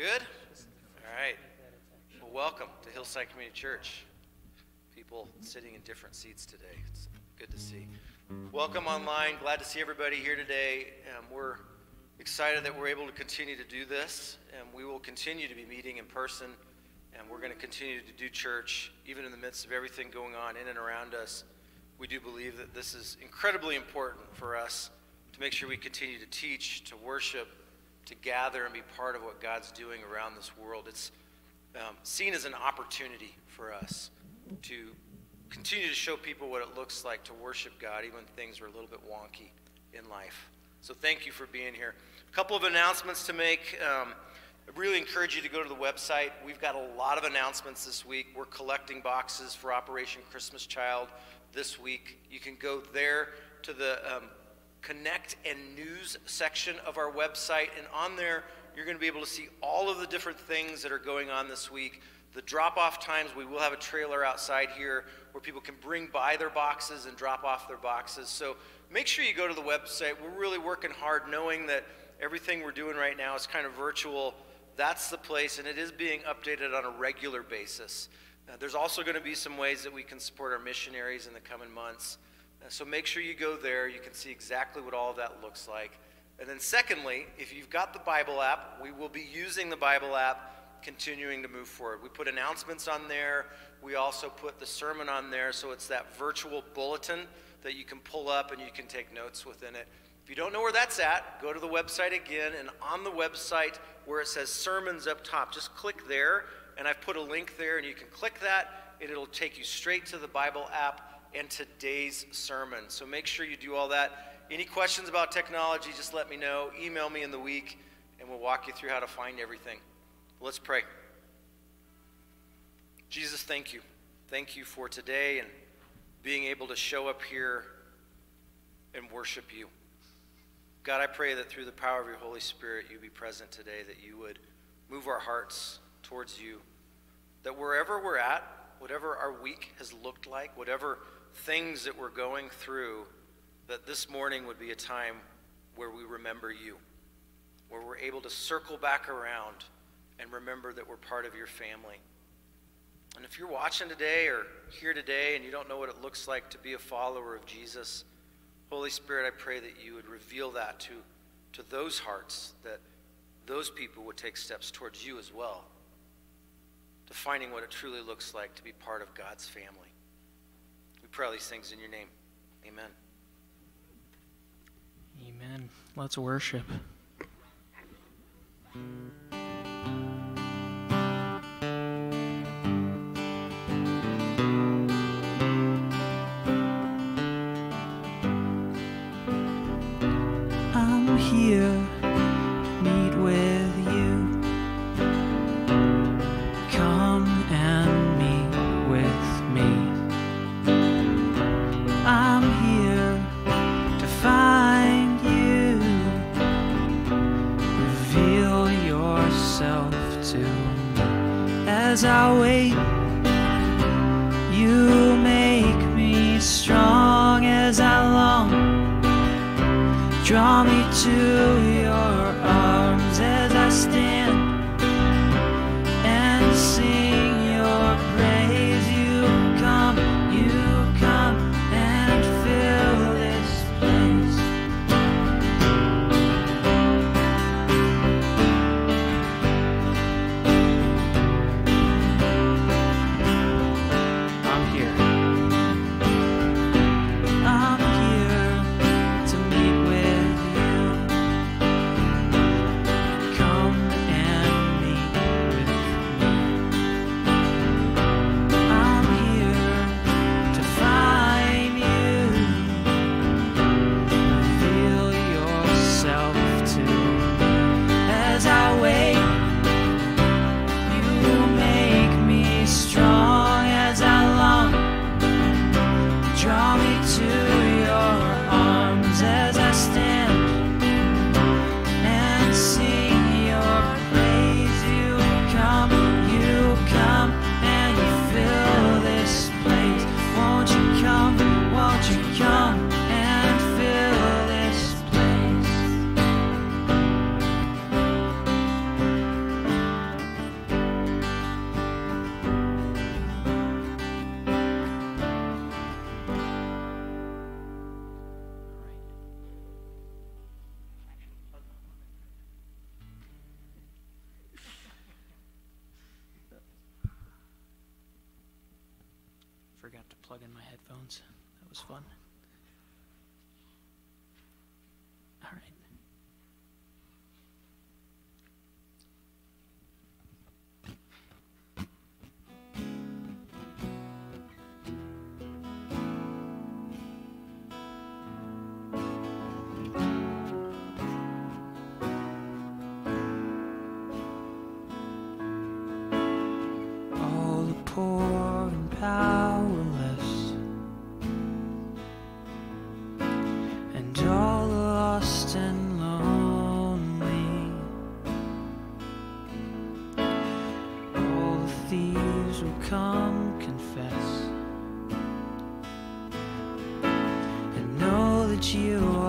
Good? All right. Well, welcome to Hillside Community Church. People sitting in different seats today. It's good to see. Welcome online. Glad to see everybody here today. Um, we're excited that we're able to continue to do this, and we will continue to be meeting in person, and we're going to continue to do church even in the midst of everything going on in and around us. We do believe that this is incredibly important for us to make sure we continue to teach, to worship, to gather and be part of what God's doing around this world. It's um, seen as an opportunity for us to continue to show people what it looks like to worship God, even when things are a little bit wonky in life. So thank you for being here. A couple of announcements to make. Um, I really encourage you to go to the website. We've got a lot of announcements this week. We're collecting boxes for Operation Christmas Child this week. You can go there to the um, Connect and News section of our website, and on there, you're going to be able to see all of the different things that are going on this week. The drop off times, we will have a trailer outside here where people can bring by their boxes and drop off their boxes. So make sure you go to the website. We're really working hard knowing that everything we're doing right now is kind of virtual. That's the place, and it is being updated on a regular basis. There's also going to be some ways that we can support our missionaries in the coming months. So make sure you go there. You can see exactly what all of that looks like. And then, secondly, if you've got the Bible app, we will be using the Bible app continuing to move forward. We put announcements on there. We also put the sermon on there. So it's that virtual bulletin that you can pull up and you can take notes within it. If you don't know where that's at, go to the website again. And on the website where it says sermons up top, just click there. And I've put a link there, and you can click that, and it'll take you straight to the Bible app and today's sermon. So make sure you do all that. Any questions about technology, just let me know. Email me in the week, and we'll walk you through how to find everything. Let's pray. Jesus, thank you. Thank you for today and being able to show up here and worship you. God, I pray that through the power of your Holy Spirit, you be present today, that you would move our hearts towards you, that wherever we're at, whatever our week has looked like, whatever things that we're going through, that this morning would be a time where we remember you, where we're able to circle back around and remember that we're part of your family. And if you're watching today or here today and you don't know what it looks like to be a follower of Jesus, Holy Spirit, I pray that you would reveal that to, to those hearts, that those people would take steps towards you as well, defining what it truly looks like to be part of God's family pray all these things in your name. Amen. Amen. Let's worship. as I wait. Will come confess and know that you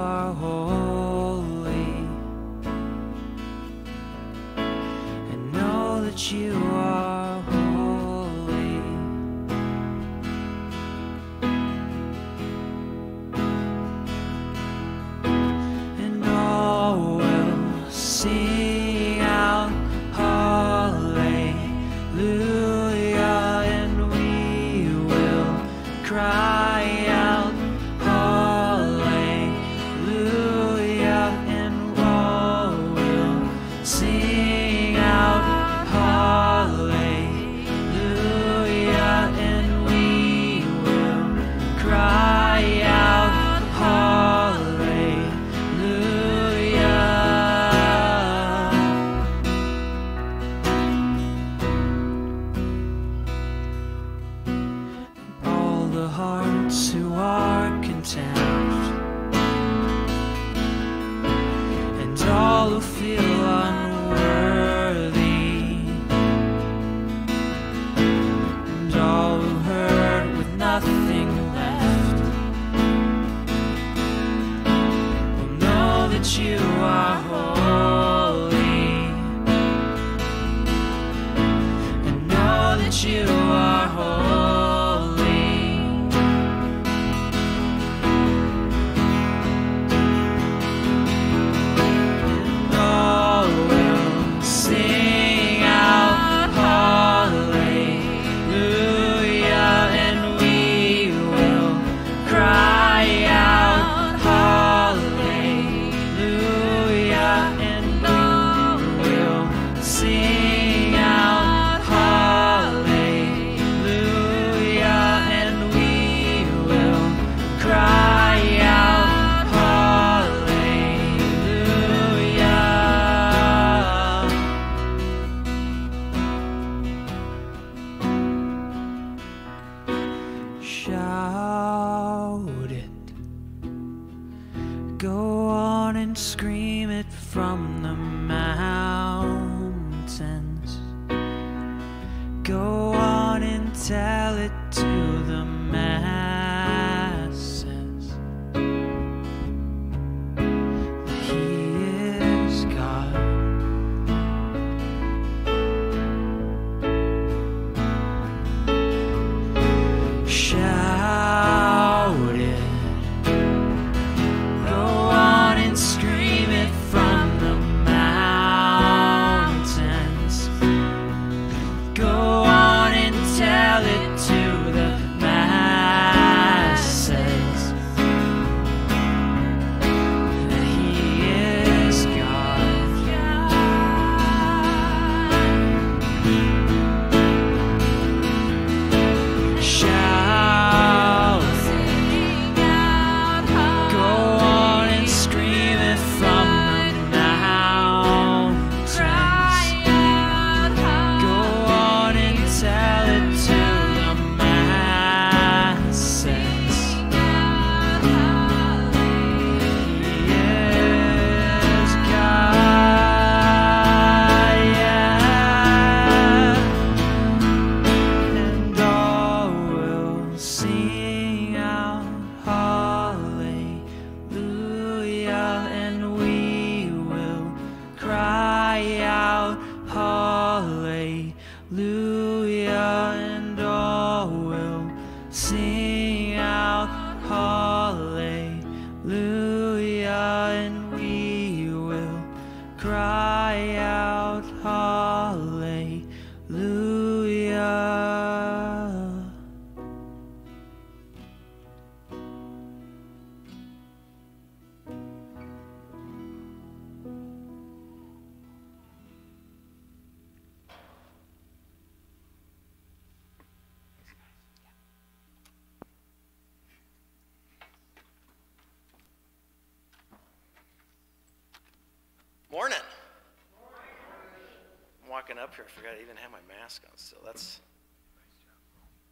up here. I forgot I even had my mask on still. That's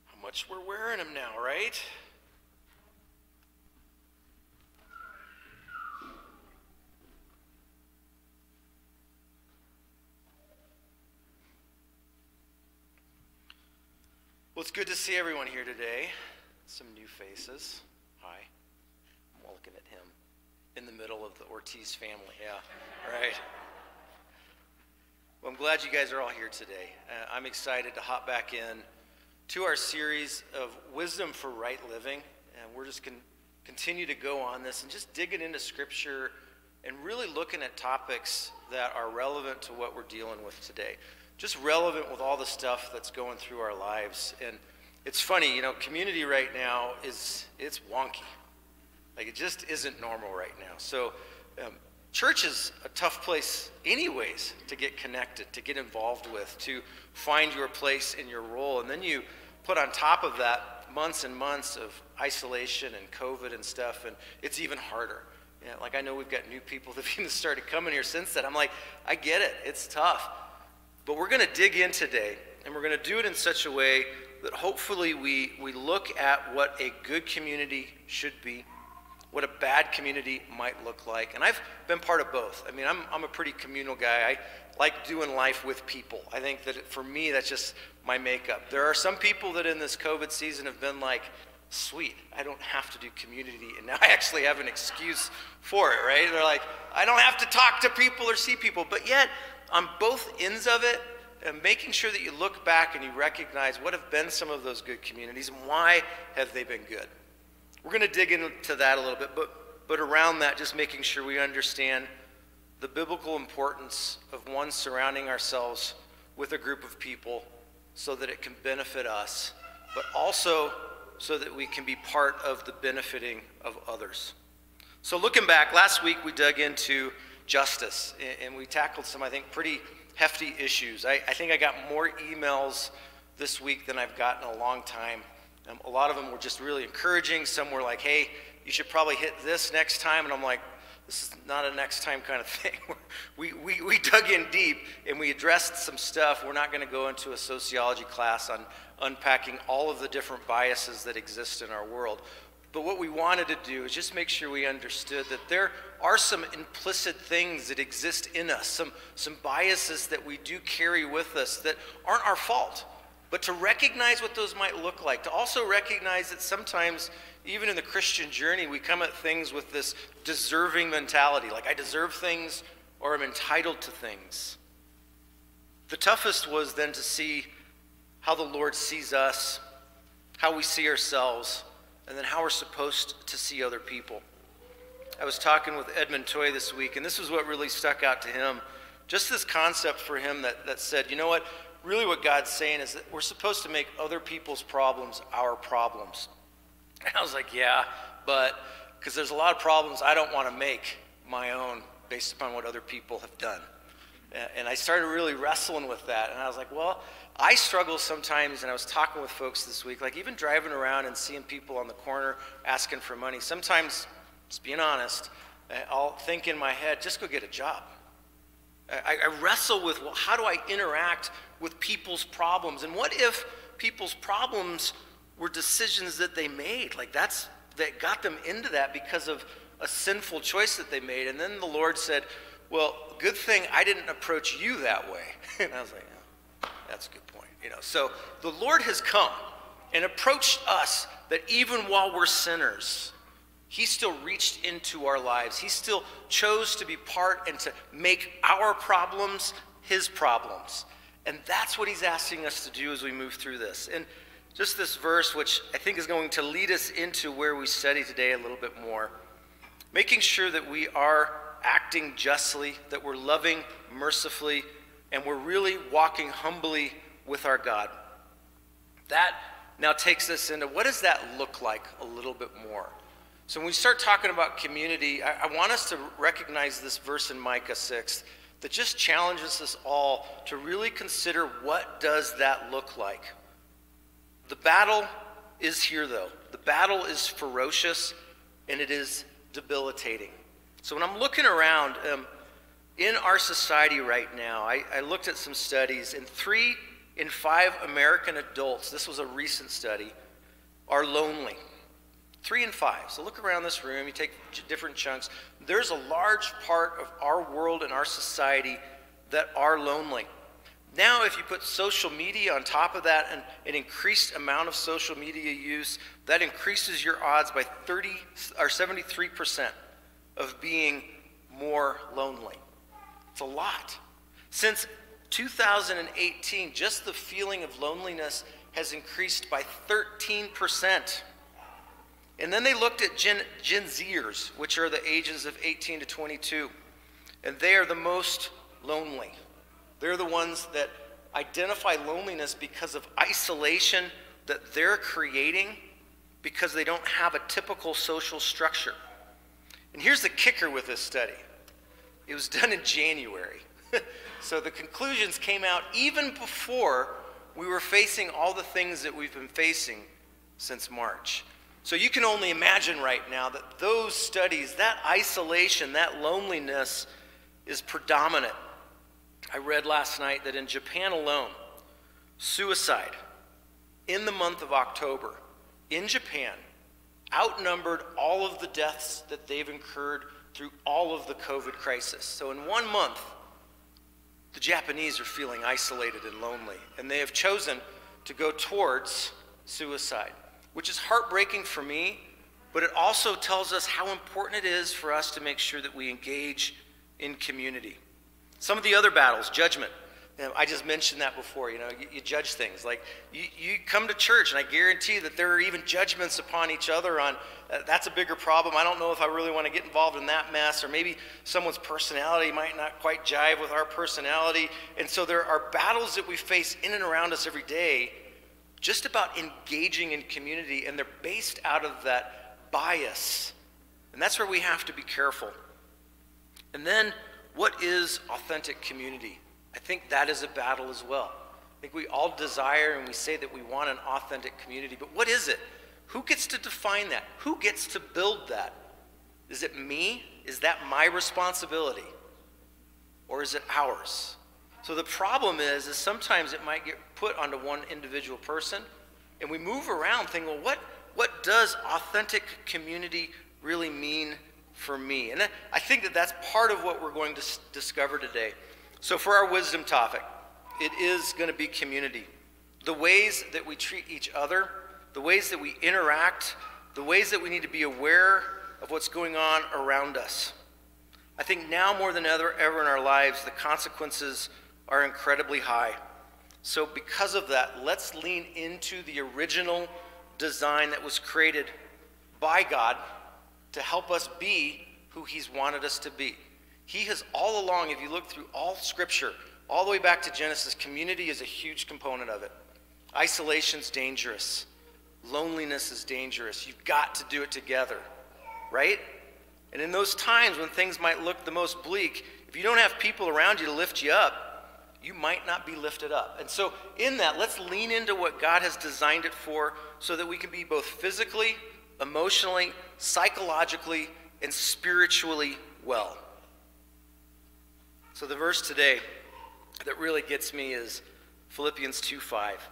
how much we're wearing them now, right? Well, it's good to see everyone here today. Some new faces. Hi. I'm looking at him in the middle of the Ortiz family. Yeah, right. Well, I'm glad you guys are all here today. Uh, I'm excited to hop back in to our series of wisdom for right living. And we're just going to continue to go on this and just digging into Scripture and really looking at topics that are relevant to what we're dealing with today just relevant with all the stuff that's going through our lives. And it's funny, you know, community right now is it's wonky. Like it just isn't normal right now. So um, church is a tough place anyways to get connected, to get involved with, to find your place in your role. And then you put on top of that months and months of isolation and COVID and stuff, and it's even harder. Like I know we've got new people that have even started coming here since then. I'm like, I get it. It's tough. But we're going to dig in today, and we're going to do it in such a way that hopefully we, we look at what a good community should be, what a bad community might look like. And I've been part of both. I mean, I'm, I'm a pretty communal guy. I like doing life with people. I think that for me, that's just my makeup. There are some people that in this COVID season have been like, sweet, I don't have to do community. And now I actually have an excuse for it, right? They're like, I don't have to talk to people or see people. But yet, on both ends of it, and making sure that you look back and you recognize what have been some of those good communities and why have they been good. We're going to dig into that a little bit, but, but around that, just making sure we understand the biblical importance of one surrounding ourselves with a group of people so that it can benefit us, but also so that we can be part of the benefiting of others. So, looking back, last week we dug into justice. And we tackled some, I think, pretty hefty issues. I, I think I got more emails this week than I've gotten in a long time. Um, a lot of them were just really encouraging. Some were like, hey, you should probably hit this next time. And I'm like, this is not a next time kind of thing. we, we, we dug in deep and we addressed some stuff. We're not going to go into a sociology class on unpacking all of the different biases that exist in our world. But what we wanted to do is just make sure we understood that there are some implicit things that exist in us, some, some biases that we do carry with us that aren't our fault. But to recognize what those might look like, to also recognize that sometimes, even in the Christian journey, we come at things with this deserving mentality like, I deserve things or I'm entitled to things. The toughest was then to see how the Lord sees us, how we see ourselves and then how we're supposed to see other people. I was talking with Edmund Toy this week, and this was what really stuck out to him. Just this concept for him that, that said, you know what? Really, what God's saying is that we're supposed to make other people's problems our problems. And I was like, yeah, but because there's a lot of problems I don't want to make my own based upon what other people have done. And I started really wrestling with that. And I was like, well, I struggle sometimes, and I was talking with folks this week, like even driving around and seeing people on the corner asking for money. Sometimes, just being honest, eh, I'll think in my head, just go get a job. I, I wrestle with, well, how do I interact with people's problems? And what if people's problems were decisions that they made? Like that's, that got them into that because of a sinful choice that they made. And then the Lord said, well, good thing I didn't approach you that way. and I was like, oh, that's a good point. you know, so the Lord has come and approached us that even while we're sinners, he still reached into our lives. He still chose to be part and to make our problems his problems. And that's what he's asking us to do as we move through this. And just this verse, which I think is going to lead us into where we study today a little bit more, making sure that we are acting justly, that we're loving mercifully, and we're really walking humbly with our God. That now takes us into what does that look like a little bit more? So when we start talking about community, I, I want us to recognize this verse in Micah 6 that just challenges us all to really consider what does that look like. The battle is here though. The battle is ferocious and it is debilitating. So when I'm looking around, um, in our society right now, I, I looked at some studies, and three in five American adults, this was a recent study, are lonely. Three and five. So look around this room, you take different chunks. There's a large part of our world and our society that are lonely. Now, if you put social media on top of that and an increased amount of social media use, that increases your odds by 30 or 73% of being more lonely. It's a lot. Since 2018, just the feeling of loneliness has increased by 13%. And then they looked at Gen, Gen Zers, which are the ages of 18 to 22, and they are the most lonely. They're the ones that identify loneliness because of isolation that they're creating because they don't have a typical social structure. And here's the kicker with this study it was done in January. so the conclusions came out even before we were facing all the things that we've been facing since March. So you can only imagine right now that those studies, that isolation, that loneliness is predominant. I read last night that in Japan alone, suicide in the month of October in Japan outnumbered all of the deaths that they've incurred through all of the COVID crisis. So, in one month, the Japanese are feeling isolated and lonely, and they have chosen to go towards suicide, which is heartbreaking for me, but it also tells us how important it is for us to make sure that we engage in community. Some of the other battles, judgment. I just mentioned that before. You know, you, you judge things. Like you, you, come to church, and I guarantee that there are even judgments upon each other on uh, that's a bigger problem. I don't know if I really want to get involved in that mess, or maybe someone's personality might not quite jive with our personality. And so there are battles that we face in and around us every day, just about engaging in community, and they're based out of that bias. And that's where we have to be careful. And then, what is authentic community? I think that is a battle as well. I think we all desire and we say that we want an authentic community, but what is it? Who gets to define that? Who gets to build that? Is it me? Is that my responsibility? Or is it ours? So the problem is, is sometimes it might get put onto one individual person, and we move around thinking, well, what, what does authentic community really mean for me? And I think that that's part of what we're going to discover today. So, for our wisdom topic, it is going to be community. The ways that we treat each other, the ways that we interact, the ways that we need to be aware of what's going on around us. I think now more than ever, ever in our lives, the consequences are incredibly high. So, because of that, let's lean into the original design that was created by God to help us be who He's wanted us to be. He has all along, if you look through all scripture, all the way back to Genesis, community is a huge component of it. Isolation's dangerous. Loneliness is dangerous. You've got to do it together, right? And in those times when things might look the most bleak, if you don't have people around you to lift you up, you might not be lifted up. And so, in that, let's lean into what God has designed it for so that we can be both physically, emotionally, psychologically, and spiritually well. So the verse today that really gets me is Philippians 2 5.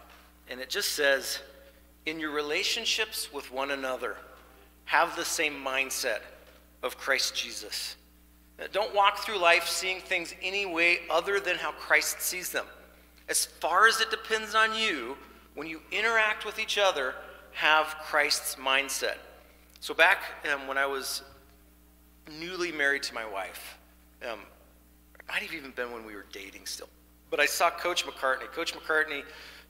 And it just says, In your relationships with one another, have the same mindset of Christ Jesus. Don't walk through life seeing things any way other than how Christ sees them. As far as it depends on you, when you interact with each other, have Christ's mindset. So, back um, when I was newly married to my wife, um, might have even been when we were dating still. But I saw Coach McCartney. Coach McCartney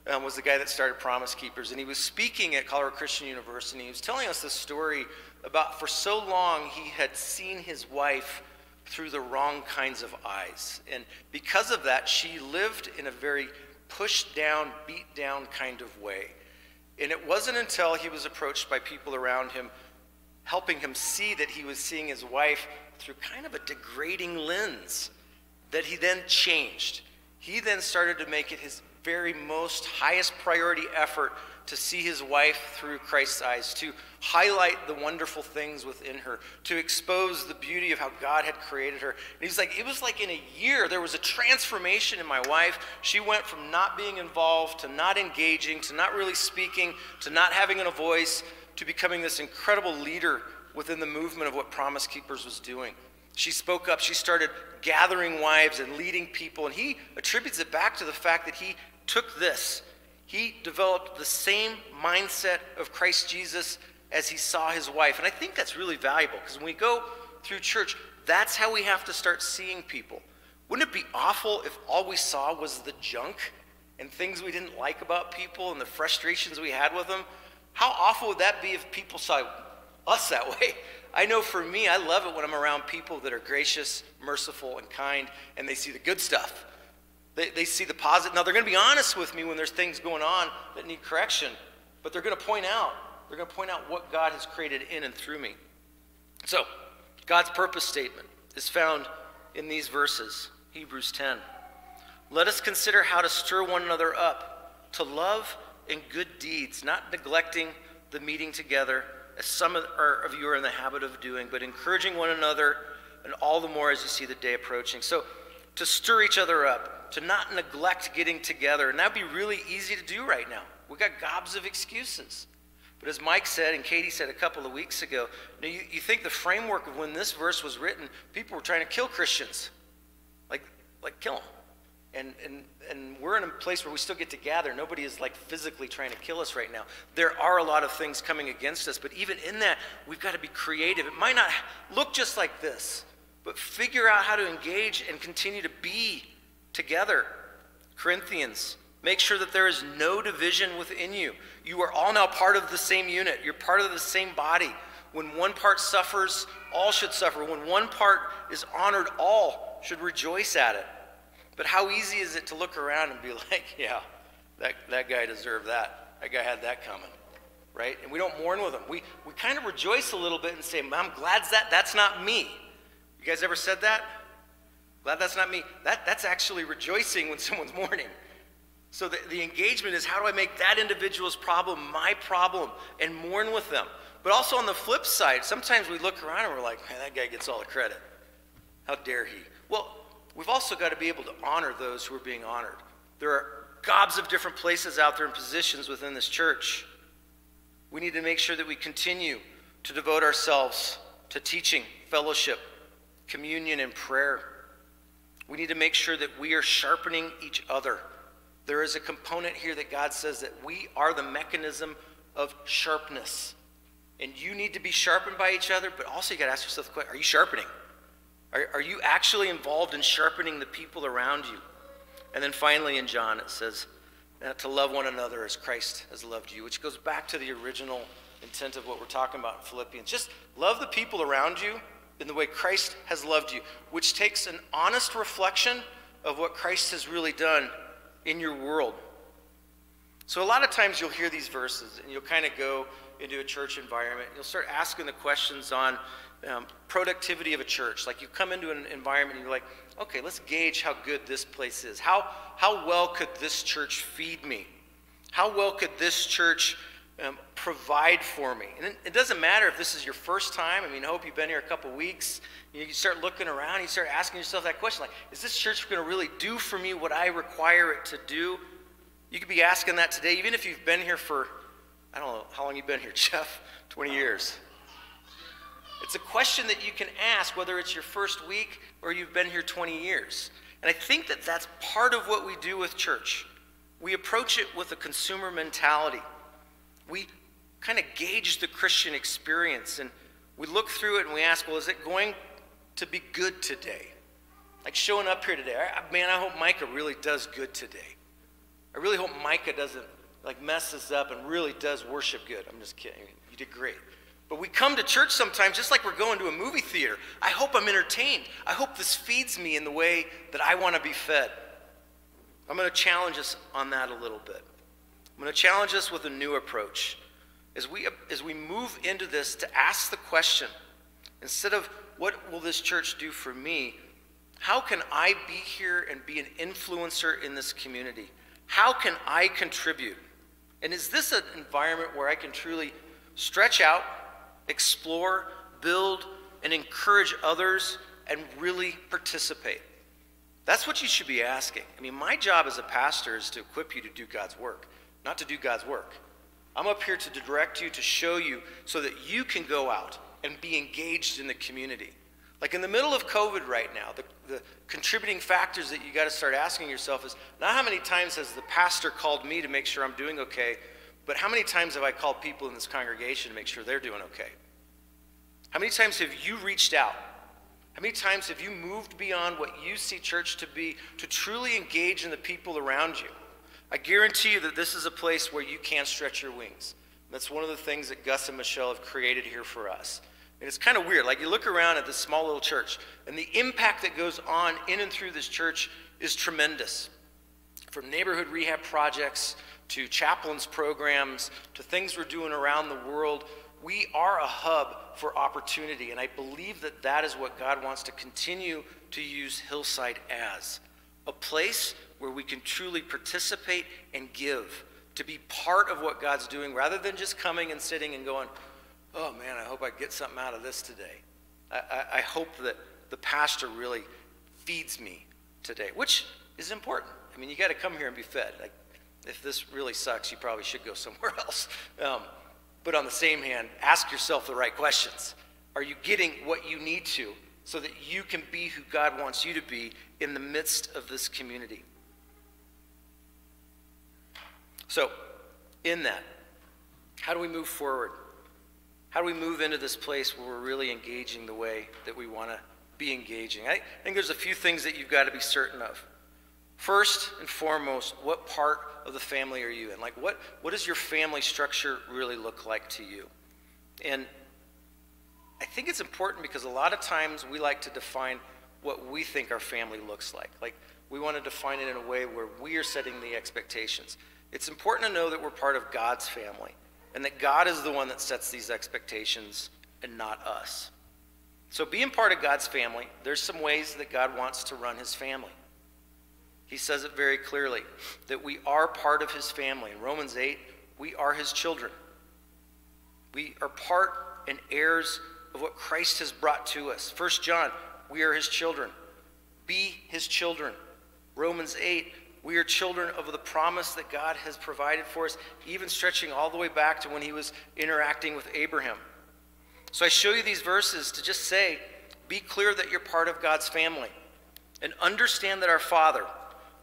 um, was the guy that started Promise Keepers, and he was speaking at Colorado Christian University. He was telling us this story about for so long he had seen his wife through the wrong kinds of eyes. And because of that, she lived in a very pushed down, beat down kind of way. And it wasn't until he was approached by people around him, helping him see that he was seeing his wife through kind of a degrading lens that he then changed. He then started to make it his very most highest priority effort to see his wife through Christ's eyes, to highlight the wonderful things within her, to expose the beauty of how God had created her. And he's like, it was like in a year, there was a transformation in my wife. She went from not being involved to not engaging to not really speaking to not having a voice to becoming this incredible leader within the movement of what Promise Keepers was doing. She spoke up, she started gathering wives and leading people, and he attributes it back to the fact that he took this he developed the same mindset of Christ Jesus as he saw his wife. And I think that's really valuable because when we go through church, that's how we have to start seeing people. Wouldn't it be awful if all we saw was the junk and things we didn't like about people and the frustrations we had with them? How awful would that be if people saw us that way? I know for me, I love it when I'm around people that are gracious, merciful, and kind, and they see the good stuff. They, they see the positive. Now, they're going to be honest with me when there's things going on that need correction, but they're going to point out. They're going to point out what God has created in and through me. So, God's purpose statement is found in these verses Hebrews 10. Let us consider how to stir one another up to love and good deeds, not neglecting the meeting together, as some of you are in the habit of doing, but encouraging one another, and all the more as you see the day approaching. So, to stir each other up, to not neglect getting together. And that'd be really easy to do right now. We've got gobs of excuses. But as Mike said and Katie said a couple of weeks ago, you, know, you, you think the framework of when this verse was written, people were trying to kill Christians. Like, like kill them. And, and, and we're in a place where we still get to gather. Nobody is like physically trying to kill us right now. There are a lot of things coming against us, but even in that, we've got to be creative. It might not look just like this, but figure out how to engage and continue to be together. Corinthians, make sure that there is no division within you. You are all now part of the same unit, you're part of the same body. When one part suffers, all should suffer. When one part is honored, all should rejoice at it. But how easy is it to look around and be like, yeah, that, that guy deserved that. That guy had that coming, right? And we don't mourn with him. We, we kind of rejoice a little bit and say, I'm glad that that's not me. You guys ever said that? Glad that's not me. That, that's actually rejoicing when someone's mourning. So the, the engagement is how do I make that individual's problem my problem and mourn with them? But also on the flip side, sometimes we look around and we're like, man, that guy gets all the credit. How dare he? Well, we've also got to be able to honor those who are being honored. There are gobs of different places out there and positions within this church. We need to make sure that we continue to devote ourselves to teaching, fellowship, communion, and prayer. We need to make sure that we are sharpening each other. There is a component here that God says that we are the mechanism of sharpness. And you need to be sharpened by each other, but also you got to ask yourself the question are you sharpening? Are, are you actually involved in sharpening the people around you? And then finally in John it says to love one another as Christ has loved you, which goes back to the original intent of what we're talking about in Philippians. Just love the people around you in the way Christ has loved you, which takes an honest reflection of what Christ has really done in your world. So, a lot of times you'll hear these verses and you'll kind of go into a church environment. You'll start asking the questions on um, productivity of a church. Like you come into an environment and you're like, okay, let's gauge how good this place is. How, how well could this church feed me? How well could this church um, provide for me. And it doesn't matter if this is your first time. I mean, I hope you've been here a couple weeks. You, start looking around, you start asking yourself that question like, is this church going to really do for me what I require it to do? You could be asking that today, even if you've been here for, I don't know, how long you've been here, Jeff? 20 years. It's a question that you can ask whether it's your first week or you've been here 20 years. And I think that that's part of what we do with church. We approach it with a consumer mentality we kind of gauge the Christian experience and we look through it and we ask, well, is it going to be good today? Like showing up here today. I, man, I hope Micah really does good today. I really hope Micah doesn't like mess this up and really does worship good. I'm just kidding. You did great. But we come to church sometimes just like we're going to a movie theater. I hope I'm entertained. I hope this feeds me in the way that I want to be fed. I'm going to challenge us on that a little bit. I'm going to challenge us with a new approach. As we, as we move into this, to ask the question instead of what will this church do for me, how can I be here and be an influencer in this community? How can I contribute? And is this an environment where I can truly stretch out, explore, build, and encourage others and really participate? That's what you should be asking. I mean, my job as a pastor is to equip you to do God's work, not to do God's work. I'm up here to direct you, to show you, so that you can go out and be engaged in the community. Like in the middle of COVID right now, the, the contributing factors that you got to start asking yourself is not how many times has the pastor called me to make sure I'm doing okay, but how many times have I called people in this congregation to make sure they're doing okay? How many times have you reached out how many times have you moved beyond what you see church to be to truly engage in the people around you? I guarantee you that this is a place where you can stretch your wings. That's one of the things that Gus and Michelle have created here for us. And it's kind of weird. Like you look around at this small little church, and the impact that goes on in and through this church is tremendous. From neighborhood rehab projects to chaplains programs to things we're doing around the world, we are a hub for opportunity. And I believe that that is what God wants to continue to use Hillside as a place where we can truly participate and give, to be part of what God's doing rather than just coming and sitting and going, oh man, I hope I get something out of this today. I, I, I hope that the pastor really feeds me today, which is important. I mean, you got to come here and be fed. Like, if this really sucks, you probably should go somewhere else. Um, but on the same hand, ask yourself the right questions. Are you getting what you need to so that you can be who God wants you to be in the midst of this community? So, in that, how do we move forward? How do we move into this place where we're really engaging the way that we want to be engaging? I think there's a few things that you've got to be certain of. First and foremost, what part of the family are you in? Like, what, what does your family structure really look like to you? And I think it's important because a lot of times we like to define what we think our family looks like. Like, we want to define it in a way where we are setting the expectations. It's important to know that we're part of God's family and that God is the one that sets these expectations and not us. So, being part of God's family, there's some ways that God wants to run his family. He says it very clearly that we are part of his family. In Romans 8, we are his children. We are part and heirs of what Christ has brought to us. 1 John, we are his children. Be his children. Romans 8, we are children of the promise that God has provided for us, even stretching all the way back to when he was interacting with Abraham. So I show you these verses to just say, be clear that you're part of God's family and understand that our Father,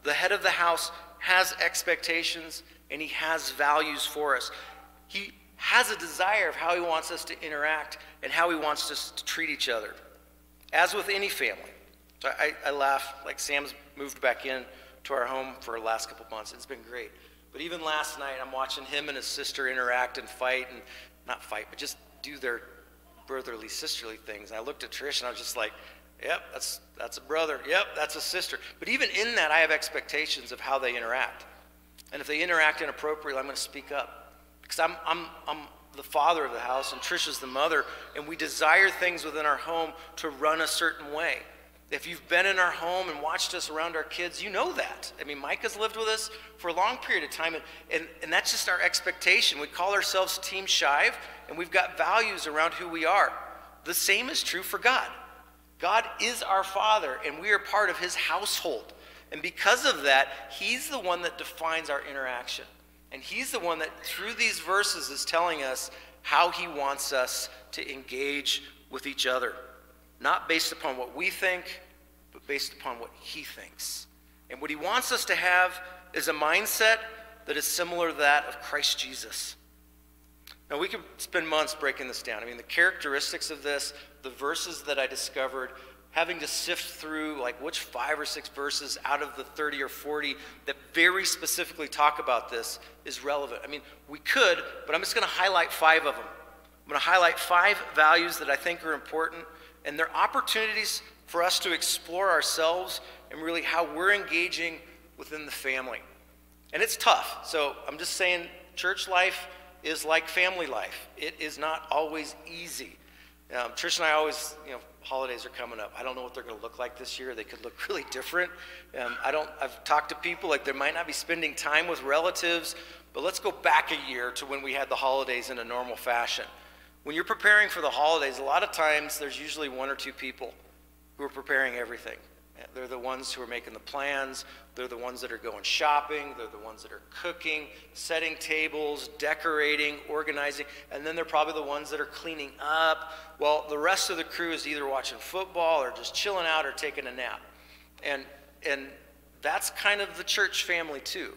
the head of the house has expectations and he has values for us. He has a desire of how he wants us to interact and how he wants us to treat each other, as with any family. So I, I laugh, like Sam's moved back in to our home for the last couple months. It's been great. But even last night, I'm watching him and his sister interact and fight, and not fight, but just do their brotherly, sisterly things. And I looked at Trish and I was just like, Yep, that's, that's a brother. Yep, that's a sister. But even in that, I have expectations of how they interact. And if they interact inappropriately, I'm going to speak up. Because I'm, I'm, I'm the father of the house, and Trisha's the mother, and we desire things within our home to run a certain way. If you've been in our home and watched us around our kids, you know that. I mean, Micah's lived with us for a long period of time, and, and, and that's just our expectation. We call ourselves Team Shive, and we've got values around who we are. The same is true for God. God is our Father, and we are part of His household. And because of that, He's the one that defines our interaction. And He's the one that, through these verses, is telling us how He wants us to engage with each other. Not based upon what we think, but based upon what He thinks. And what He wants us to have is a mindset that is similar to that of Christ Jesus. Now, we could spend months breaking this down. I mean, the characteristics of this, the verses that I discovered, having to sift through like which five or six verses out of the 30 or 40 that very specifically talk about this is relevant. I mean, we could, but I'm just going to highlight five of them. I'm going to highlight five values that I think are important, and they're opportunities for us to explore ourselves and really how we're engaging within the family. And it's tough. So I'm just saying, church life is like family life. It is not always easy. Um, Trish and I always, you know, holidays are coming up. I don't know what they're going to look like this year. They could look really different. Um, I don't. I've talked to people like they might not be spending time with relatives, but let's go back a year to when we had the holidays in a normal fashion. When you're preparing for the holidays, a lot of times there's usually one or two people who are preparing everything. They're the ones who are making the plans. They're the ones that are going shopping. They're the ones that are cooking, setting tables, decorating, organizing. And then they're probably the ones that are cleaning up. Well, the rest of the crew is either watching football or just chilling out or taking a nap. And, and that's kind of the church family, too.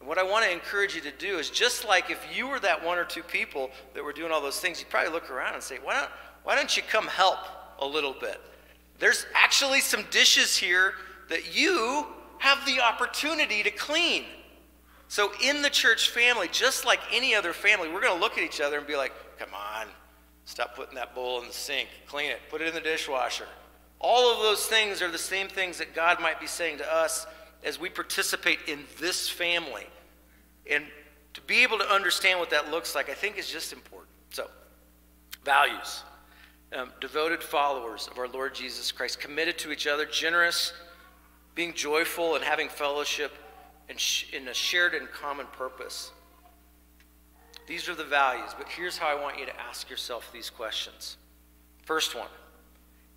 And what I want to encourage you to do is just like if you were that one or two people that were doing all those things, you'd probably look around and say, why don't, why don't you come help a little bit? There's actually some dishes here that you have the opportunity to clean. So, in the church family, just like any other family, we're going to look at each other and be like, come on, stop putting that bowl in the sink, clean it, put it in the dishwasher. All of those things are the same things that God might be saying to us as we participate in this family. And to be able to understand what that looks like, I think is just important. So, values um, devoted followers of our Lord Jesus Christ, committed to each other, generous, being joyful, and having fellowship sh- in a shared and common purpose. These are the values, but here's how I want you to ask yourself these questions. First one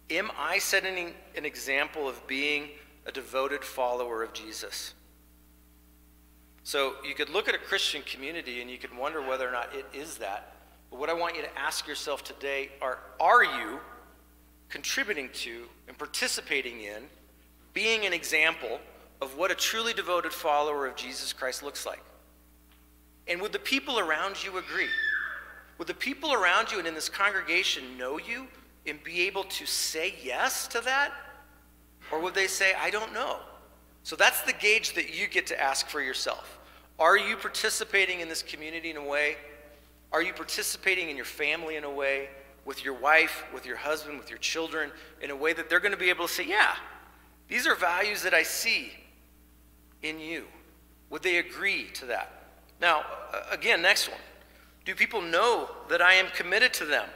Am I setting an example of being a devoted follower of Jesus? So you could look at a Christian community and you could wonder whether or not it is that. But what I want you to ask yourself today are are you contributing to and participating in being an example of what a truly devoted follower of Jesus Christ looks like? And would the people around you agree? Would the people around you and in this congregation know you and be able to say yes to that? Or would they say, I don't know? So that's the gauge that you get to ask for yourself. Are you participating in this community in a way are you participating in your family in a way, with your wife, with your husband, with your children, in a way that they're going to be able to say, yeah, these are values that I see in you? Would they agree to that? Now, again, next one. Do people know that I am committed to them?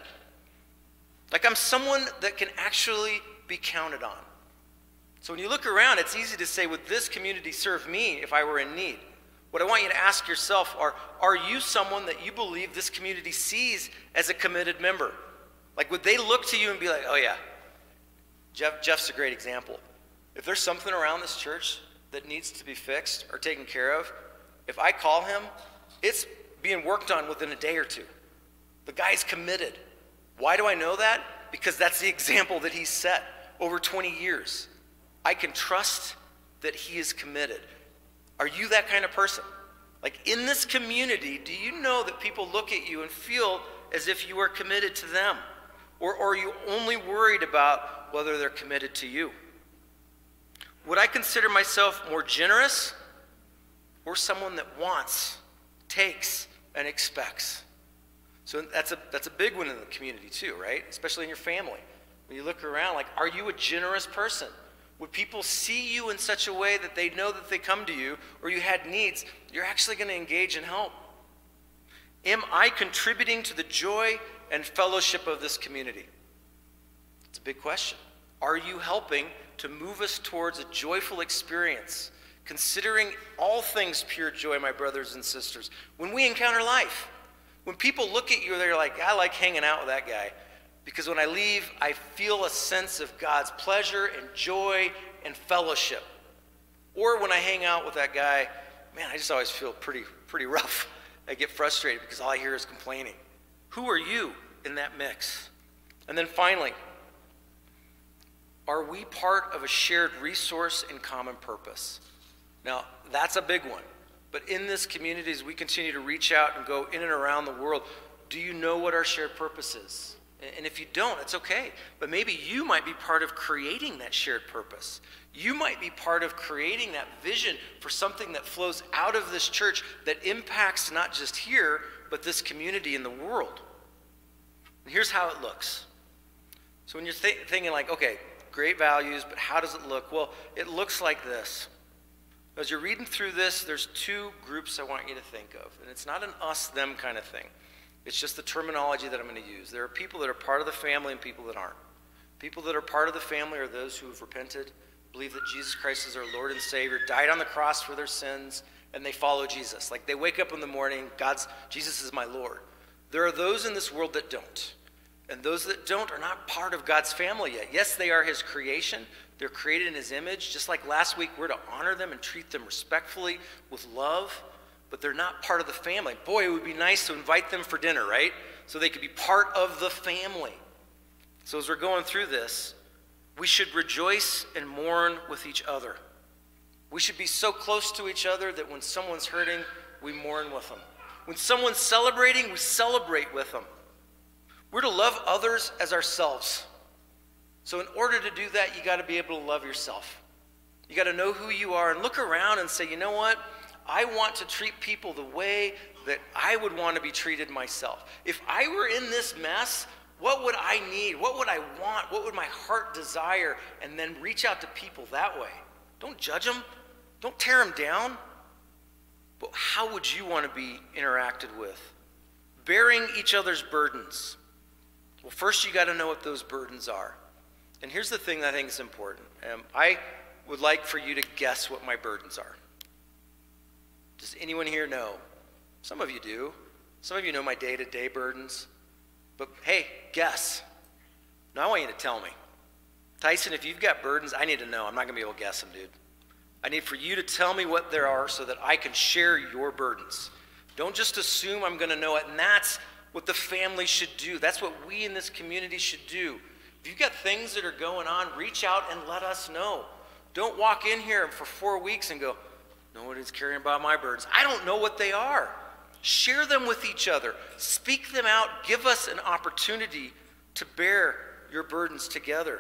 Like I'm someone that can actually be counted on. So when you look around, it's easy to say, would this community serve me if I were in need? What I want you to ask yourself are Are you someone that you believe this community sees as a committed member? Like, would they look to you and be like, Oh, yeah, Jeff, Jeff's a great example. If there's something around this church that needs to be fixed or taken care of, if I call him, it's being worked on within a day or two. The guy's committed. Why do I know that? Because that's the example that he's set over 20 years. I can trust that he is committed. Are you that kind of person? Like in this community, do you know that people look at you and feel as if you are committed to them? Or, or are you only worried about whether they're committed to you? Would I consider myself more generous or someone that wants, takes, and expects? So that's a, that's a big one in the community, too, right? Especially in your family. When you look around, like, are you a generous person? Would people see you in such a way that they know that they come to you or you had needs, you're actually going to engage and help? Am I contributing to the joy and fellowship of this community? It's a big question. Are you helping to move us towards a joyful experience, considering all things pure joy, my brothers and sisters? When we encounter life, when people look at you, they're like, I like hanging out with that guy. Because when I leave, I feel a sense of God's pleasure and joy and fellowship. Or when I hang out with that guy, man, I just always feel pretty, pretty rough. I get frustrated because all I hear is complaining. Who are you in that mix? And then finally, are we part of a shared resource and common purpose? Now, that's a big one. But in this community, as we continue to reach out and go in and around the world, do you know what our shared purpose is? And if you don't, it's okay. But maybe you might be part of creating that shared purpose. You might be part of creating that vision for something that flows out of this church that impacts not just here, but this community in the world. And here's how it looks. So when you're th- thinking, like, okay, great values, but how does it look? Well, it looks like this. As you're reading through this, there's two groups I want you to think of. And it's not an us them kind of thing. It's just the terminology that I'm going to use. There are people that are part of the family and people that aren't. People that are part of the family are those who have repented, believe that Jesus Christ is our Lord and Savior, died on the cross for their sins, and they follow Jesus. Like they wake up in the morning, God's Jesus is my Lord. There are those in this world that don't. And those that don't are not part of God's family yet. Yes, they are his creation. They're created in his image. Just like last week, we're to honor them and treat them respectfully with love, but they're not part of the family. Boy, it would be nice to invite them for dinner, right? So they could be part of the family. So as we're going through this, we should rejoice and mourn with each other. We should be so close to each other that when someone's hurting, we mourn with them. When someone's celebrating, we celebrate with them. We're to love others as ourselves. So, in order to do that, you got to be able to love yourself. You got to know who you are and look around and say, you know what? I want to treat people the way that I would want to be treated myself. If I were in this mess, what would I need? What would I want? What would my heart desire? And then reach out to people that way. Don't judge them, don't tear them down. But how would you want to be interacted with? Bearing each other's burdens. Well, first you got to know what those burdens are. And here's the thing that I think is important. Um, I would like for you to guess what my burdens are. Does anyone here know? Some of you do. Some of you know my day to day burdens. But hey, guess. Now I want you to tell me. Tyson, if you've got burdens, I need to know. I'm not going to be able to guess them, dude. I need for you to tell me what there are so that I can share your burdens. Don't just assume I'm going to know it. And that's what the family should do. That's what we in this community should do. If you've got things that are going on, reach out and let us know. Don't walk in here for four weeks and go, Nobody's caring about my burdens. I don't know what they are. Share them with each other. Speak them out. Give us an opportunity to bear your burdens together.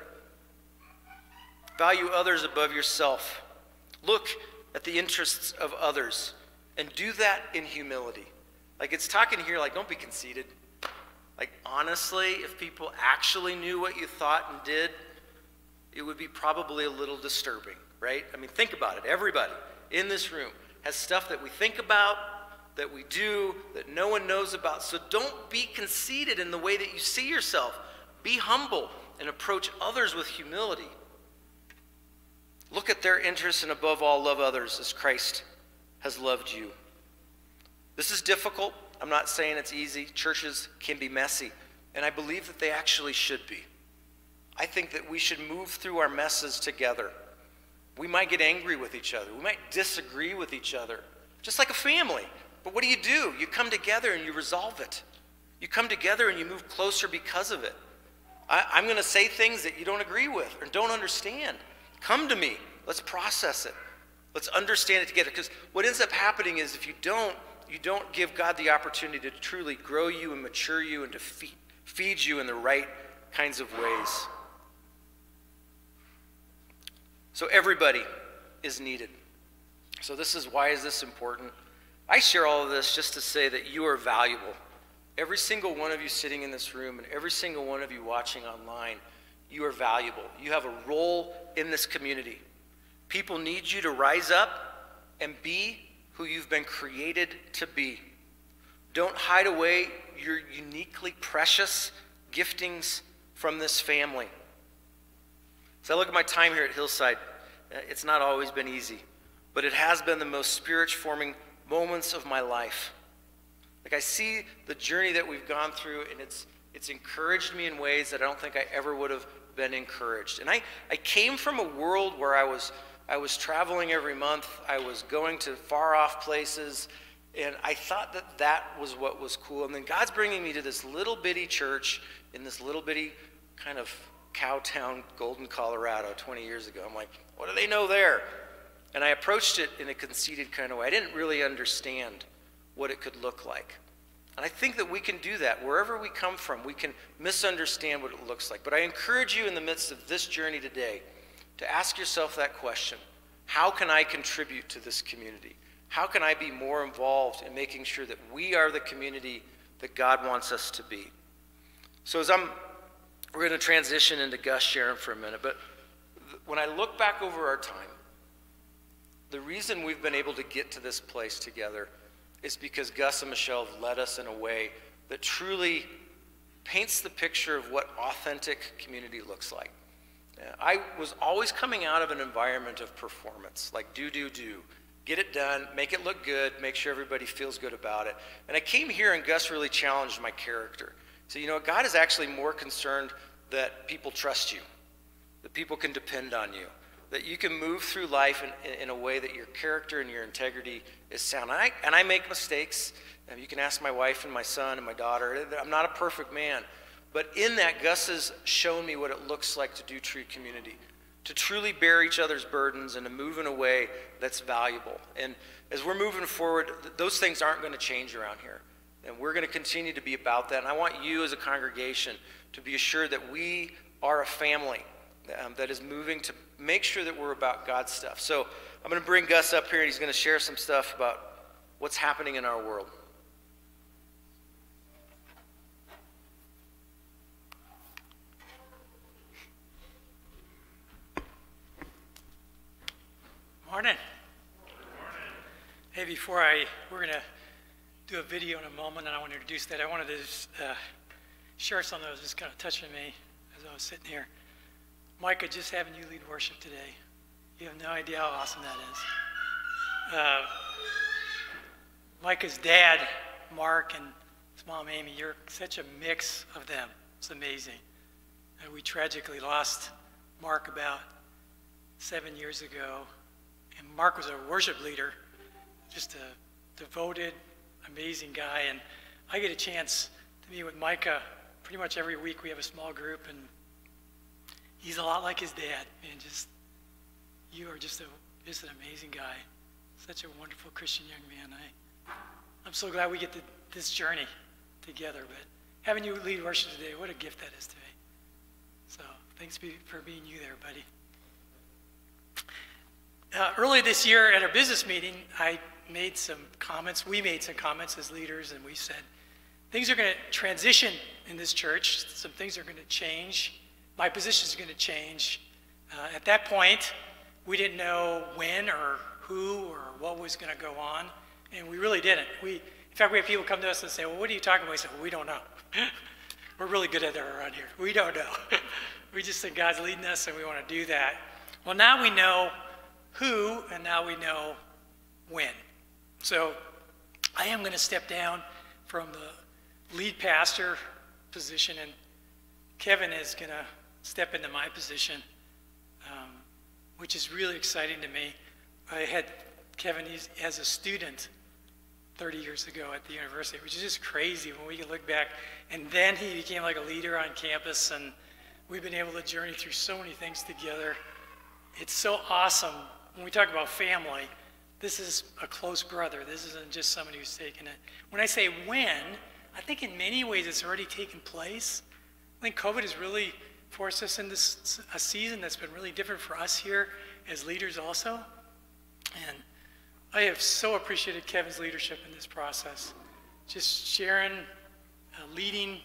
Value others above yourself. Look at the interests of others and do that in humility. Like it's talking here, like, don't be conceited. Like, honestly, if people actually knew what you thought and did, it would be probably a little disturbing, right? I mean, think about it. Everybody in this room has stuff that we think about, that we do, that no one knows about. So don't be conceited in the way that you see yourself. Be humble and approach others with humility. Look at their interests and above all, love others as Christ has loved you. This is difficult. I'm not saying it's easy. Churches can be messy, and I believe that they actually should be. I think that we should move through our messes together. We might get angry with each other, we might disagree with each other, just like a family. But what do you do? You come together and you resolve it. You come together and you move closer because of it. I, am going to say things that you don't agree with or don't understand. Come to me. Let's process it. Let's understand it together. Because what ends up happening is if you don't, you don't give God the opportunity to truly grow you and mature you and to feed, feed you in the right kinds of ways. So everybody is needed. So this is why is this important? I share all of this just to say that you are valuable. Every single one of you sitting in this room and every single one of you watching online, you are valuable. You have a role in this community. People need you to rise up and be who you've been created to be. Don't hide away your uniquely precious giftings from this family. So I look at my time here at Hillside. Uh, it's not always been easy, but it has been the most spirit forming moments of my life. Like I see the journey that we've gone through, and it's it's encouraged me in ways that I don't think I ever would have been encouraged. And I, I came from a world where I was I was traveling every month. I was going to far off places. And I thought that that was what was cool. And then God's bringing me to this little bitty church in this little bitty kind of cow town, Golden, Colorado, 20 years ago. I'm like, what do they know there? And I approached it in a conceited kind of way. I didn't really understand what it could look like. And I think that we can do that wherever we come from. We can misunderstand what it looks like. But I encourage you in the midst of this journey today to ask yourself that question How can I contribute to this community? How can I be more involved in making sure that we are the community that God wants us to be? So, as I'm, we're going to transition into Gus sharing for a minute, but when I look back over our time, the reason we've been able to get to this place together is because Gus and Michelle have led us in a way that truly paints the picture of what authentic community looks like. Uh, I was always coming out of an environment of performance, like do, do, do. Get it done, make it look good, make sure everybody feels good about it. And I came here and Gus really challenged my character. So, you know, God is actually more concerned that people trust you, that people can depend on you, that you can move through life in, in a way that your character and your integrity is sound. And I, and I make mistakes. You can ask my wife and my son and my daughter. I'm not a perfect man. But in that, Gus has shown me what it looks like to do true community, to truly bear each other's burdens and to move in a way that's valuable. And as we're moving forward, those things aren't going to change around here. And we're going to continue to be about that. And I want you as a congregation to be assured that we are a family um, that is moving to make sure that we're about God's stuff. So I'm going to bring Gus up here and he's going to share some stuff about what's happening in our world. Morning. Hey, before I, we're going to do a video in a moment, and I want to introduce that. I wanted to just, uh, share something that was just kind of touching me as I was sitting here. Micah, just having you lead worship today, you have no idea how awesome that is. Uh, Micah's dad, Mark, and his mom, Amy, you're such a mix of them. It's amazing. Uh, we tragically lost Mark about seven years ago and Mark was a worship leader, just a devoted, amazing guy. And I get a chance to meet with Micah pretty much every week. We have a small group, and he's a lot like his dad. Man, just you are just a just an amazing guy, such a wonderful Christian young man. I I'm so glad we get to, this journey together. But having you lead worship today, what a gift that is to me. So thanks for being you there, buddy. Uh, early this year at our business meeting, I made some comments. We made some comments as leaders, and we said things are going to transition in this church. Some things are going to change. My position is going to change. Uh, at that point, we didn't know when or who or what was going to go on, and we really didn't. We, in fact, we had people come to us and say, "Well, what are you talking about?" We said, well, "We don't know." We're really good at that around here. We don't know. we just think God's leading us, and we want to do that. Well, now we know who, and now we know when. So I am going to step down from the lead pastor position, and Kevin is going to step into my position, um, which is really exciting to me. I had Kevin as a student 30 years ago at the university, which is just crazy when we look back. And then he became like a leader on campus, and we've been able to journey through so many things together. It's so awesome when we talk about family, this is a close brother. This isn't just somebody who's taken it. When I say when, I think in many ways it's already taken place. I think COVID has really forced us into a season that's been really different for us here as leaders also. And I have so appreciated Kevin's leadership in this process. Just sharing, uh, leading,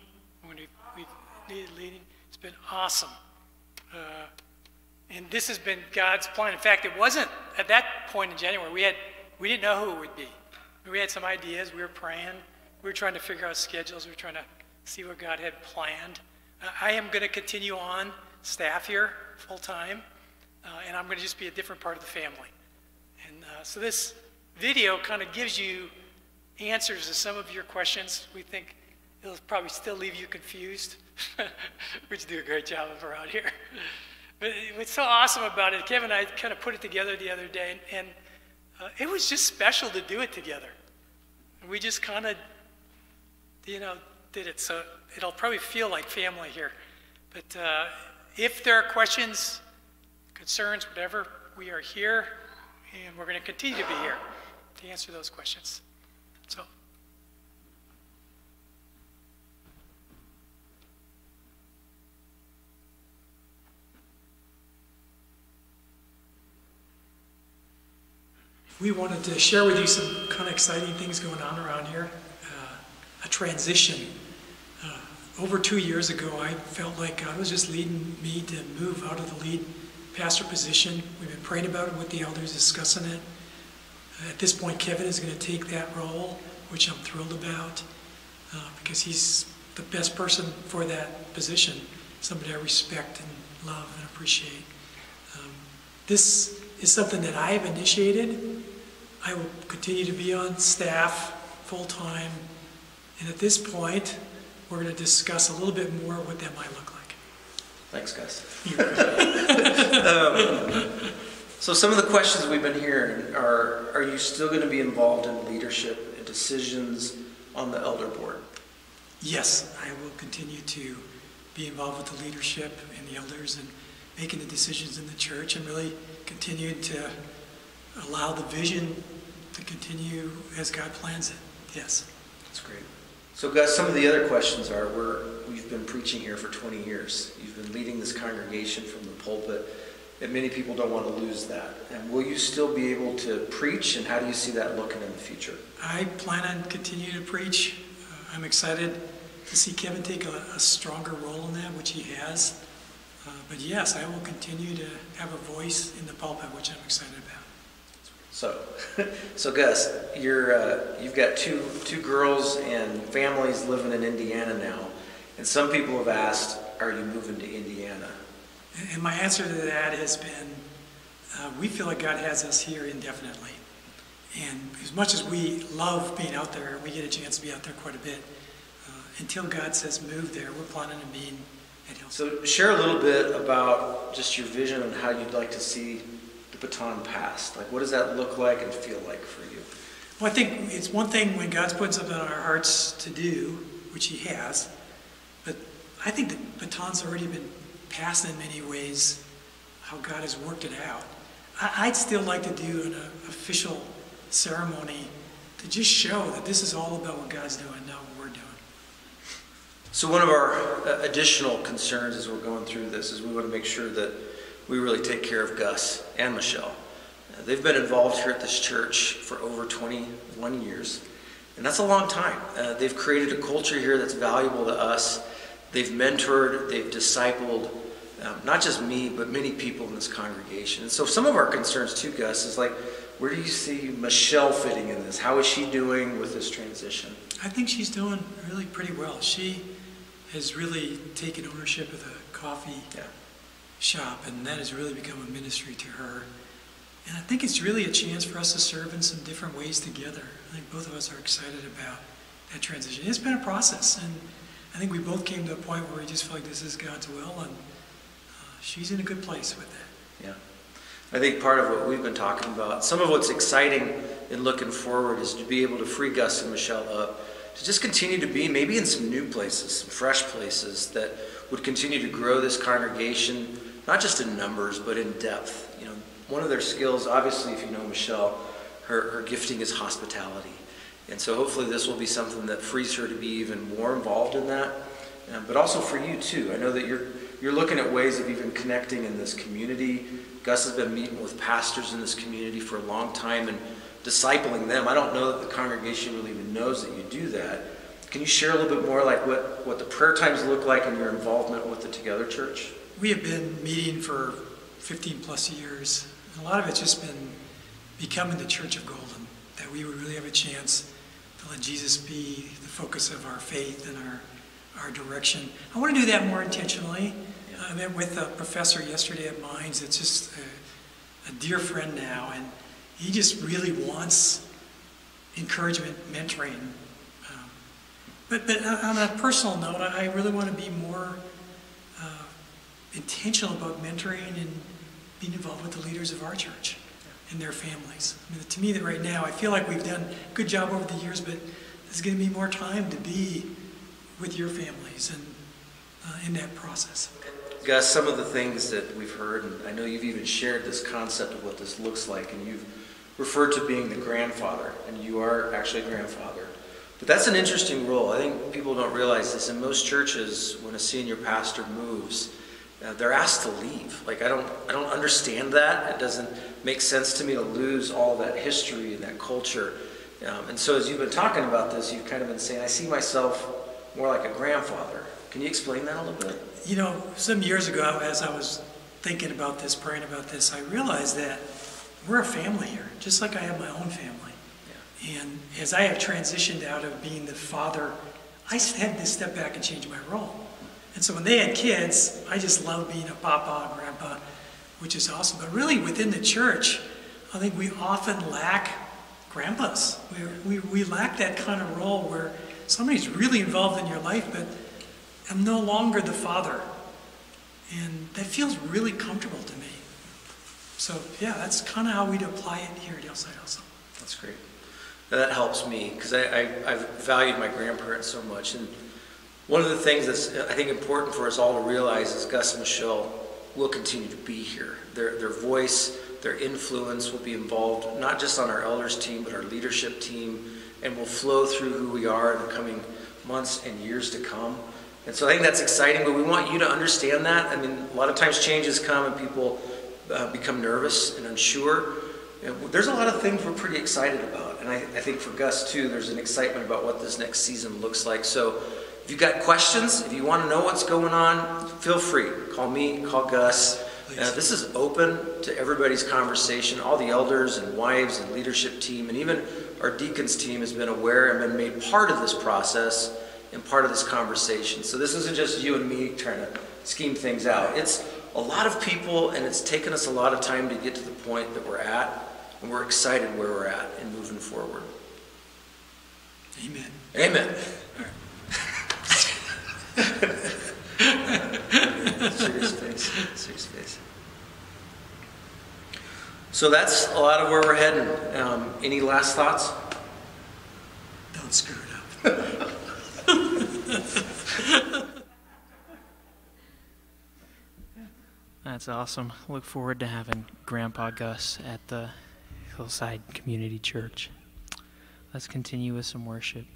when we, we've needed leading, it's been awesome. Uh, and this has been God's plan. In fact, it wasn't at that point in January. We had we didn't know who it would be. We had some ideas. We were praying. We were trying to figure out schedules. We were trying to see what God had planned. Uh, I am going to continue on staff here full time, uh, and I'm going to just be a different part of the family. And uh, so this video kind of gives you answers to some of your questions. We think it'll probably still leave you confused, which do a great job of around here. But what's so awesome about it, Kevin and I kind of put it together the other day, and, uh, it was just special to do it together. We just kind of, you know, did it. So it'll probably feel like family here. But uh, if there are questions, concerns, whatever, we are here, and we're going to continue to be here to answer those questions. So. We wanted to share with you some kind of exciting things going on around here. Uh, a transition. Uh, over two years ago, I felt like God was just leading me to move out of the lead pastor position. We've been praying about it with the elders, discussing it. At this point, Kevin is going to take that role, which I'm thrilled about uh, because he's the best person for that position, somebody I respect and love and appreciate. Um, This is something that I have initiated. I will continue to be on staff full-time, and at this point, we're going to discuss a little bit more what that might look like. Thanks, guys. You- um, So some of the questions we've been hearing are, are you still going to be involved in leadership and decisions on the elder board? Yes, I will continue to be involved with the leadership and the elders and making the decisions in the church and really continue to allow the vision to continue as God plans it. Yes. That's great. So guys, some of the other questions are, we're, we've been preaching here for 20 years. You've been leading this congregation from the pulpit, and many people don't want to lose that. And will you still be able to preach, and how do you see that looking in the future? I plan on continuing to preach. Uh, I'm excited to see Kevin take a, a stronger role in that, which he has. Uh, but yes, I will continue to have a voice in the pulpit, which I'm excited about. So, so Gus, you're, uh, you've got two, two girls and families living in Indiana now, and some people have asked, are you moving to Indiana? And- my answer to that has been, uh, we feel like God has us here indefinitely. And as much as we love being out there, we get a chance to be out there quite a bit. Uh, Until God says move there, we're planning on being at Hillside. So share a little bit about just your vision and how you'd like to see the baton passed. Like, what does that look like and feel like for you? Well, I think it's one thing when God's put something on our hearts to do, which He has, but I think the baton's already been passed in many ways, how God has worked it out. I, I'd still like to do an uh, official ceremony to just show that this is all about what God's doing, not what we're doing. So one of our uh, additional concerns as we're going through this is we want to make sure that we really take care of Gus and Michelle. Uh, They've been involved here at this church for over 21 years, and that's a long time. Uh, they've created a culture here that's valuable to us. They've mentored, they've discipled, um, not just me, but many people in this congregation. And so some of our concerns too, Gus, is like, where do you see Michelle fitting in this? How is she doing with this transition? I think she's doing really pretty well. She has really taken ownership of the coffee Yeah. Shop, and that has really become a ministry to her. And I think it's really a chance for us to serve in some different ways together. I think both of us are excited about that transition. It's been a process, and I think we both came to a point where we just feel like this is God's will, and uh, she's in a good place with that. Yeah. I think part of what we've been talking about, some of what's exciting in looking forward is to be able to free Gus and Michelle up to just continue to be maybe in some new places, some fresh places that would continue to grow this congregation, not just in numbers, but in depth. You know, one of their skills, obviously, if you know Michelle, her, her gifting is hospitality. And so hopefully this will be something that frees her to be even more involved in that, uh, but also for you too. I know that you're, you're looking at ways of even connecting in this community. Gus has been meeting with pastors in this community for a long time and discipling them. I don't know that the congregation really even knows that you do that. Can you share a little bit more like what, what the prayer times look like and your involvement with the Together Church? We have been meeting for 15 plus years. And a lot of it's just been becoming the Church of Golden, that we would really have a chance to let Jesus be the focus of our faith and our, our direction. I want to do that more intentionally. I met with a professor yesterday at Mines that's just a, a dear friend now, and he just really wants encouragement, mentoring. Um, but, but on a personal note, I really want to be more uh, intentional about mentoring and being involved with the leaders of our church and their families. I mean, to me, that right now, I feel like we've done a good job over the years, but there's going to be more time to be with your families and uh, in that process. Gus, some of the things that we've heard, and I know you've even shared this concept of what this looks like, and you've referred to being the grandfather, and you are actually a grandfather. But that's an interesting role. I think people don't realize this. In most churches, when a senior pastor moves, uh, they're asked to leave. Like I don't, I don't understand that. It doesn't make sense to me to lose all that history and that culture. Um, and so, as you've been talking about this, you've kind of been saying, I see myself more like a grandfather. Can you explain that a little bit? You know, some years ago, as I was thinking about this, praying about this, I realized that we're a family here, just like I have my own family. And as I have transitioned out of being the father I had to step back and change my role. And so when they had kids, I just loved being a papa and grandpa, which is awesome. But really within the church, I think we often lack grandpas. We, we, we lack that kind of role where somebody's really involved in your life, but I'm no longer the father. And that feels really comfortable to me. So yeah, that's kind of how we'd apply it here at Hillside also. That's great. That helps me because I, I, I've valued my grandparents so much. And one of the things that's, I think, important for us all to realize is Gus and Michelle will continue to be here. Their, their voice, their influence will be involved not just on our elders team, but our leadership team, and will flow through who we are in the coming months and years to come. And so I think that's exciting, but we want you to understand that. I mean, a lot of times changes come and people uh, become nervous and unsure. And there's a lot of things we're pretty excited about. And I, I think for Gus, too, there's an excitement about what this next season looks like. So if you've got questions, if you want to know what's going on, feel free. Call me, call Gus. Uh, this is open to everybody's conversation. All the elders and wives and leadership team, and even our deacons team has been aware and been made part of this process and part of this conversation. So this isn't just you and me trying to scheme things out. It's a lot of people, and it's taken us a lot of time to get to the point that we're at, and we're excited where we're at and moving forward. Amen. Amen. Serious face. Serious face. So that's a lot of where we're heading. Um, any last thoughts? Don't screw it up. That's awesome. Look forward to having Grandpa Gus at the Hillside Community Church. Let's continue with some worship.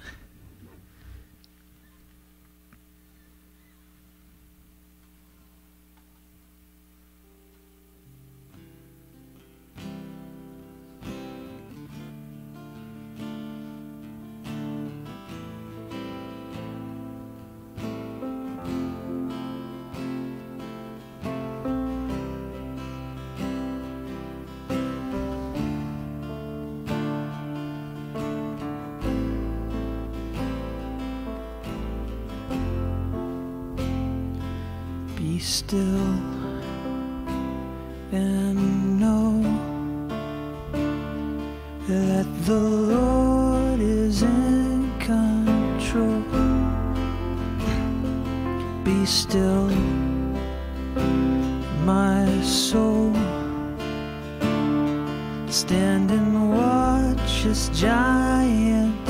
Still and know that the Lord is in control. Be still, my soul. Stand and watch as giants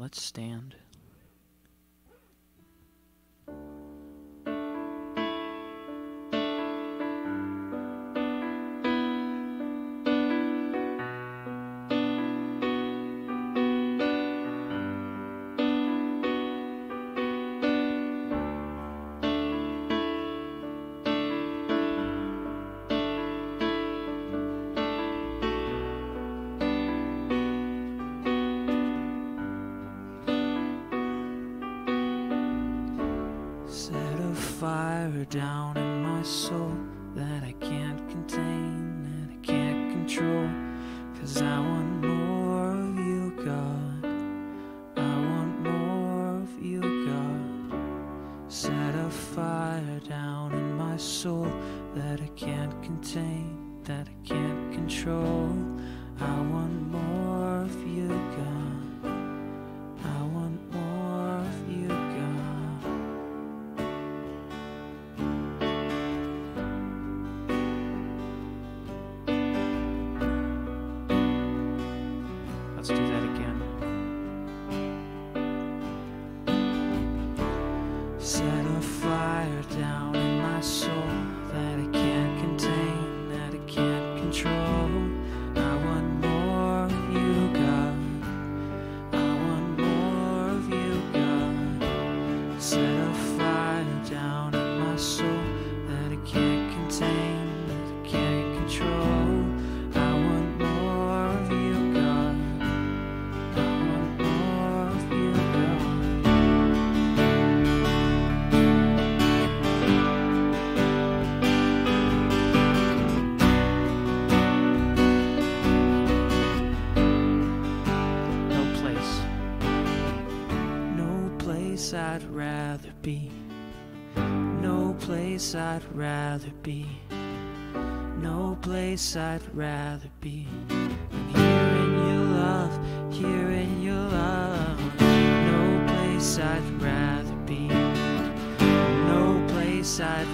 let's stand. Place I'd rather be. No place I'd rather be. no place I'd rather be than here in your love, here in your love. No place I'd rather be, no place I'd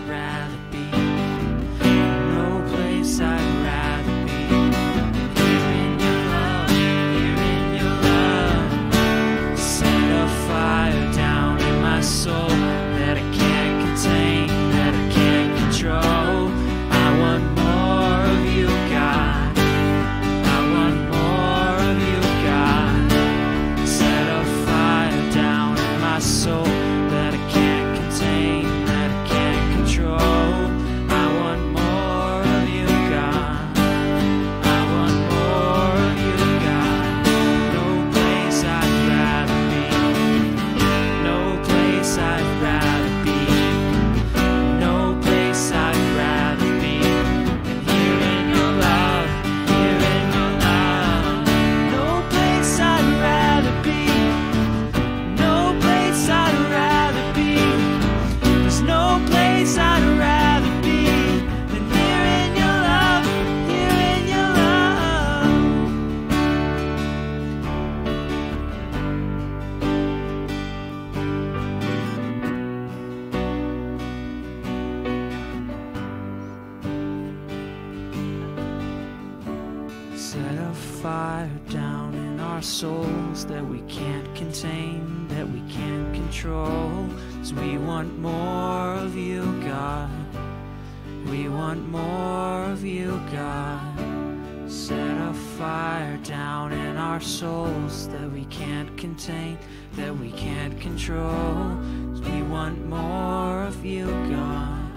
souls that we can't contain, that we can't control. we want more of you, God.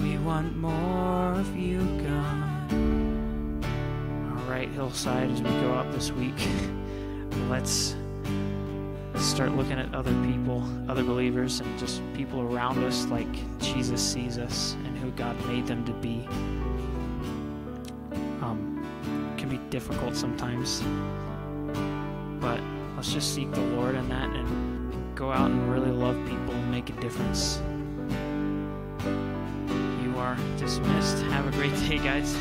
We want more of you, God. All right, Hillside, as we go out this week, let's start looking at other people, other believers, and just people around us like Jesus sees us and who God made them to be. Um, can be difficult sometimes, but let's just seek the Lord in that and go out and really love people and make a difference. You are dismissed. Have a great day, guys.